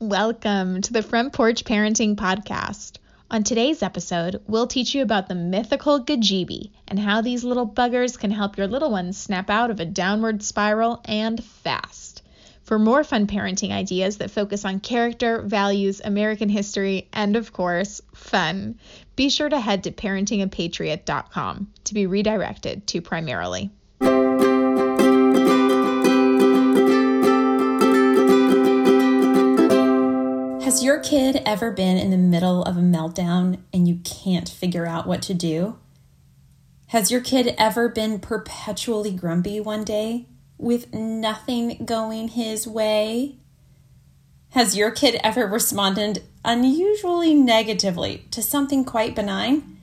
Welcome to the Front Porch Parenting Podcast. On today's episode, we'll teach you about the mythical Ga-geebie and how these little buggers can help your little ones snap out of a downward spiral and fast. For more fun parenting ideas that focus on character, values, American history, and of course, fun, be sure to head to parentingapatriot.com to be redirected to Primerrily. Has your kid ever been in the middle of a meltdown and you can't figure out what to do? Has your kid ever been perpetually grumpy one day with nothing going his way? Has your kid ever responded unusually negatively to something quite benign?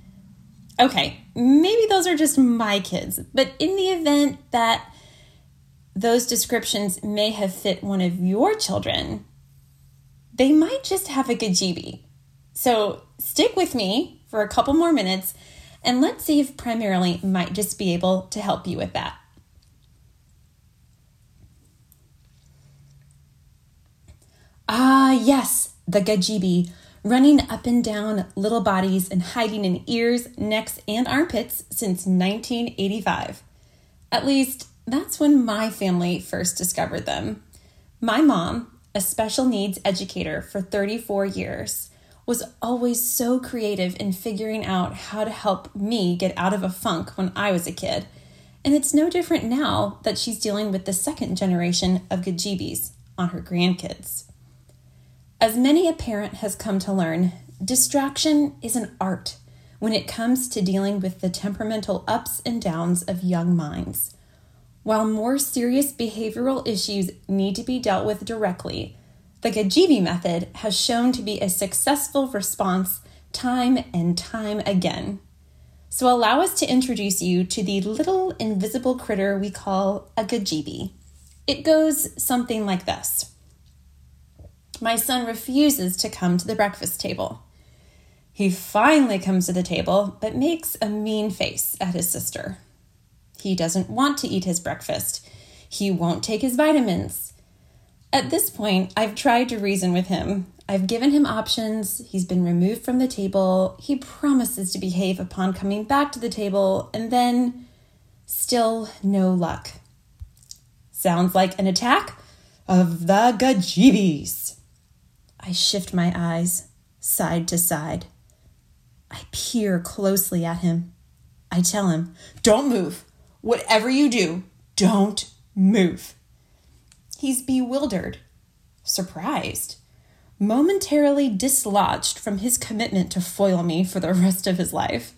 Okay, maybe those are just my kids, but in the event that those descriptions may have fit one of your children, they might just have a ga-geebie. So stick with me for a couple more minutes and let's see if Primerrily might just be able to help you with that. Ah, yes, the ga-geebie, running up and down little bodies and hiding in ears, necks, and armpits since 1985. At least, that's when my family first discovered them. My mom, a special needs educator for 34 years, was always so creative in figuring out how to help me get out of a funk when I was a kid. And it's no different now that she's dealing with the second generation of ga-geebies on her grandkids. As many a parent has come to learn, distraction is an art when it comes to dealing with the temperamental ups and downs of young minds. While more serious behavioral issues need to be dealt with directly, the ga-geebie method has shown to be a successful response time and time again. So, allow us to introduce you to the little invisible critter we call a ga-geebie. It goes something like this My son refuses to come to the breakfast table. He finally comes to the table, but makes a mean face at his sister. He doesn't want to eat his breakfast. He won't take his vitamins. At this point, I've tried to reason with him. I've given him options. He's been removed from the table. He promises to behave upon coming back to the table, and then still no luck. Sounds like an attack of the Ga-geebies. I shift my eyes side to side. I peer closely at him. I tell him, Don't move. Whatever you do, don't move. He's bewildered, surprised, momentarily dislodged from his commitment to foil me for the rest of his life.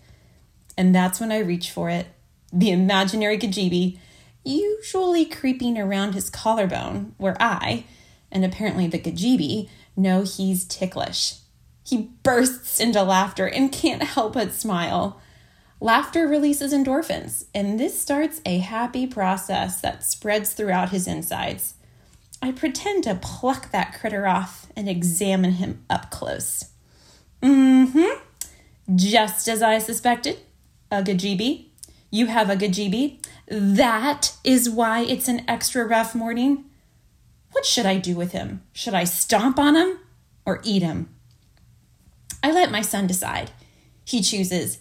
And that's when I reach for it the imaginary ga-geebie, usually creeping around his collarbone, where I, and apparently the ga-geebie, know he's ticklish. He bursts into laughter and can't help but smile. Laughter releases endorphins, and this starts a happy process that spreads throughout his insides. I pretend to pluck that critter off and examine him up close. Mm hmm. Just as I suspected. A ga-geebie. You have a ga-geebie. That is why it's an extra rough morning. What should I do with him? Should I stomp on him or eat him? I let my son decide. He chooses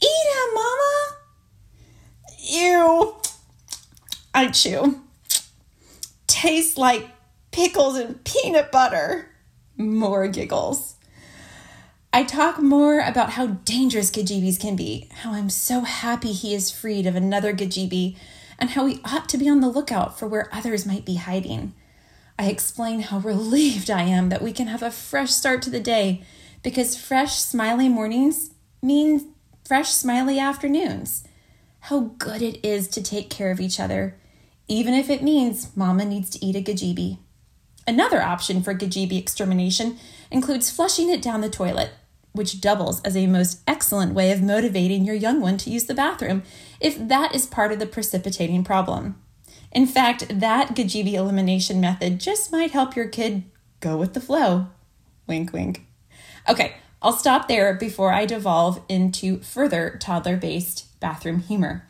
Eat him, Mama! Ew. I chew. Tastes like pickles and peanut butter. More giggles. I talk more about how dangerous ga-geebies can be, how I'm so happy he is freed of another ga-geebie, and how we ought to be on the lookout for where others might be hiding. I explain how relieved I am that we can have a fresh start to the day because fresh, smiley mornings mean fresh, smiley afternoons. How good it is to take care of each other, even if it means Mama needs to eat a ga-geebie. Another option for ga-geebie extermination includes flushing it down the toilet, which doubles as a most excellent way of motivating your young one to use the bathroom if that is part of the precipitating problem. In fact, that ga-geebie elimination method just might help your kid go with the flow. Wink, wink. Okay, I'll stop there before I devolve into further toddler based bathroom humor.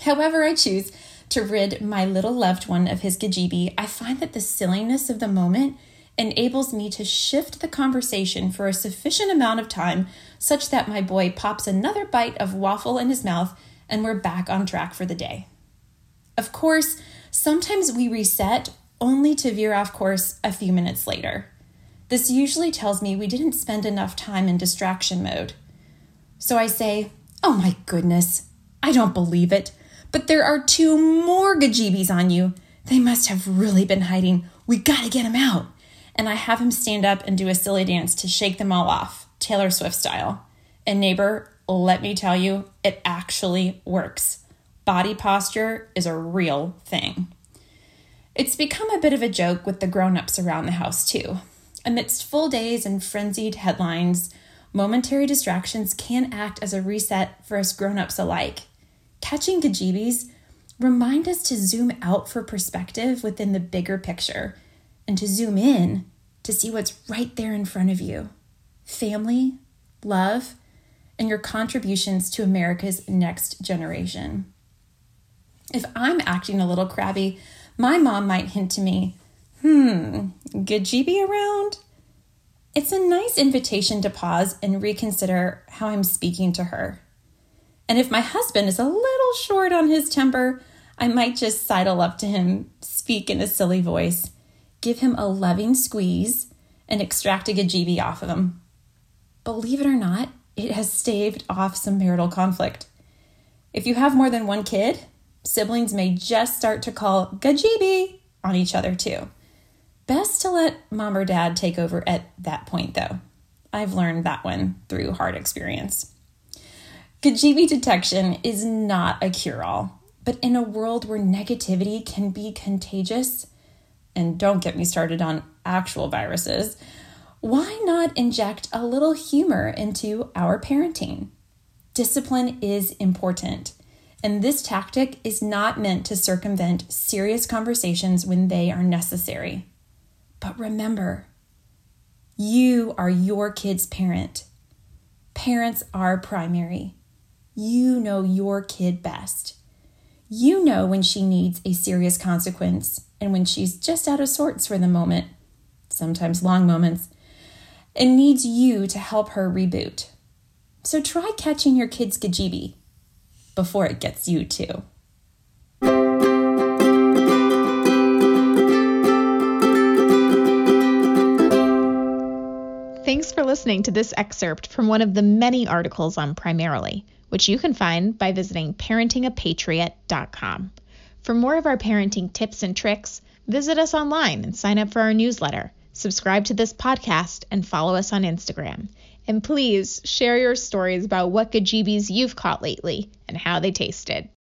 However, I choose to rid my little loved one of his ga-geebie, I find that the silliness of the moment enables me to shift the conversation for a sufficient amount of time such that my boy pops another bite of waffle in his mouth and we're back on track for the day. Of course, sometimes we reset only to veer off course a few minutes later. This usually tells me we didn't spend enough time in distraction mode. So I say, Oh my goodness, I don't believe it, but there are two more ga-geebies on you. They must have really been hiding. We gotta get them out. And I have him stand up and do a silly dance to shake them all off, Taylor Swift style. And neighbor, let me tell you, it actually works. Body posture is a real thing. It's become a bit of a joke with the grown ups around the house, too. Amidst full days and frenzied headlines, momentary distractions can act as a reset for us grown ups alike. Catching ga-geebies remind us to zoom out for perspective within the bigger picture and to zoom in to see what's right there in front of you family, love, and your contributions to America's next generation. If I'm acting a little crabby, my mom might hint to me, hmm, Ga-geebie around? It's a nice invitation to pause and reconsider how I'm speaking to her. And if my husband is a little short on his temper, I might just sidle up to him, speak in a silly voice, give him a loving squeeze, and extract a ga-geebie off of him. Believe it or not, it has staved off some marital conflict. If you have more than one kid, siblings may just start to call ga-geebie on each other too. Best to let mom or dad take over at that point, though. I've learned that one through hard experience. Ga-geebie detection is not a cure all, but in a world where negativity can be contagious, and don't get me started on actual viruses, why not inject a little humor into our parenting? Discipline is important, and this tactic is not meant to circumvent serious conversations when they are necessary. But remember, you are your kid's parent. Parents are primary. You know your kid best. You know when she needs a serious consequence and when she's just out of sorts for the moment, sometimes long moments, and needs you to help her reboot. So try catching your kid's ga-geebie before it gets you too. Thanks for listening to this excerpt from one of the many articles on Primerrily, which you can find by visiting parentingapatriot.com. For more of our parenting tips and tricks, visit us online and sign up for our newsletter. Subscribe to this podcast and follow us on Instagram. And please share your stories about what ga-geebies you've caught lately and how they tasted.